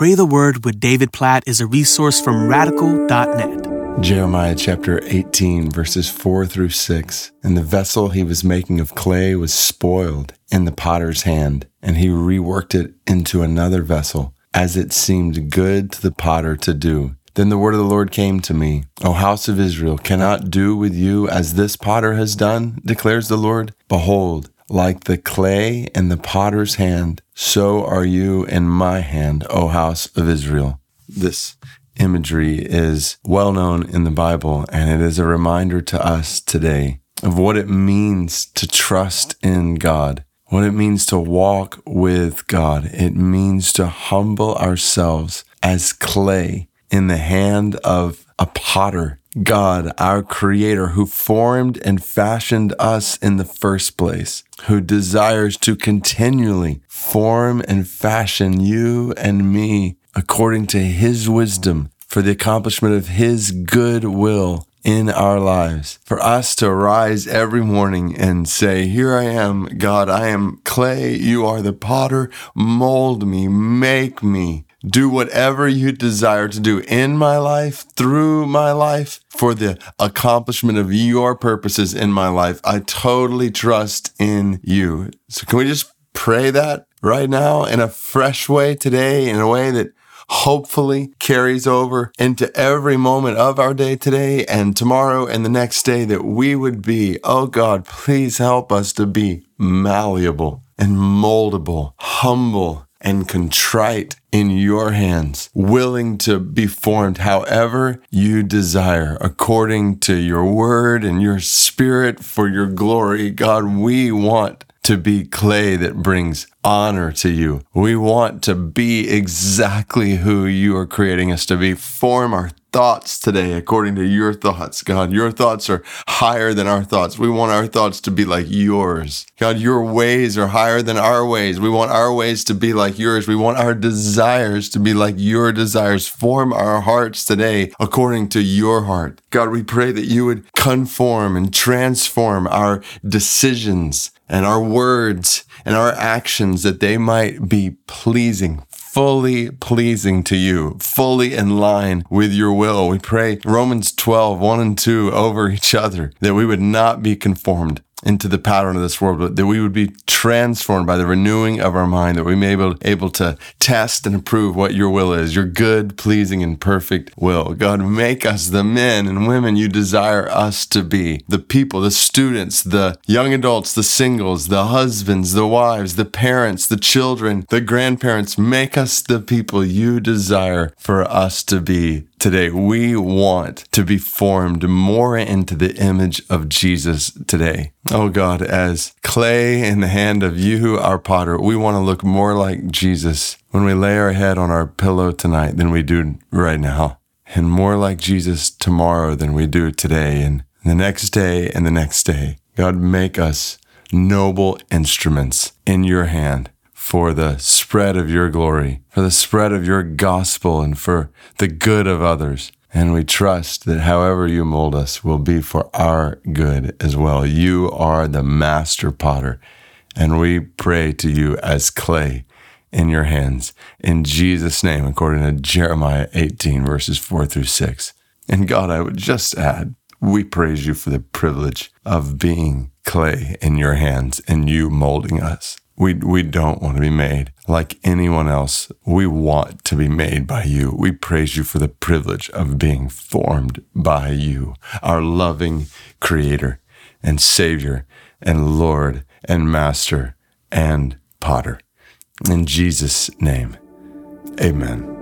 Pray the Word with David Platt is a resource from radical.net. Jeremiah chapter 18, verses 4 through 6. And the vessel he was making of clay was spoiled in the potter's hand, and he reworked it into another vessel, as it seemed good to the potter to do. Then the word of the Lord came to me, O house of Israel, cannot do with you as this potter has done, declares the Lord. Behold, like the clay in the potter's hand, so are you in my hand, O house of Israel. This imagery is well known in the Bible, and it is a reminder to us today of what it means to trust in God, what it means to walk with God. It means to humble ourselves as clay in the hand of a potter God, our creator, who formed and fashioned us in the first place, who desires to continually form and fashion you and me according to his wisdom for the accomplishment of his good will in our lives. For us to rise every morning and say, Here I am, God, I am clay, you are the potter, mold me, make me do whatever you desire to do in my life, through my life, for the accomplishment of your purposes in my life. I totally trust in you. So can we just pray that right now in a fresh way today, in a way that hopefully carries over into every moment of our day today and tomorrow and the next day that we would be, oh God, please help us to be malleable and moldable, humble and contrite in your hands, willing to be formed however you desire, according to your word and your spirit for your glory. God, we want to be clay that brings honor to you. We want to be exactly who you are creating us to be. Form our thoughts today according to your thoughts, God. Your thoughts are higher than our thoughts. We want our thoughts to be like yours. God, your ways are higher than our ways. We want our ways to be like yours. We want our desires to be like your desires. Form our hearts today according to your heart. God, we pray that you would conform and transform our decisions and our words and our actions that they might be pleasing, fully pleasing to you, fully in line with your will. We pray Romans 12, 1 and 2 over each other, that we would not be conformed into the pattern of this world, but that we would be transformed by the renewing of our mind, that we may be able to test and approve what your will is, your good, pleasing, and perfect will. God, make us the men and women you desire us to be, the people, the students, the young adults, the singles, the husbands, the wives, the parents, the children, the grandparents. Make us the people you desire for us to be today. We want to be formed more into the image of Jesus today. Oh God, as clay in the hand of you, our potter, we want to look more like Jesus when we lay our head on our pillow tonight than we do right now, and more like Jesus tomorrow than we do today, and the next day and the next day. God, make us noble instruments in your hand for the spread of your glory, for the spread of your gospel, and for the good of others. And we trust that however you mold us will be for our good as well. You are the master potter, and we pray to you as clay in your hands. In Jesus' name, according to Jeremiah 18, verses 4 through 6. And God, I would just add, we praise you for the privilege of being clay in your hands and you molding us. We, we don't want to be made like anyone else. We want to be made by you. We praise you for the privilege of being formed by you, our loving creator and savior and Lord and master and potter. In Jesus' name, amen.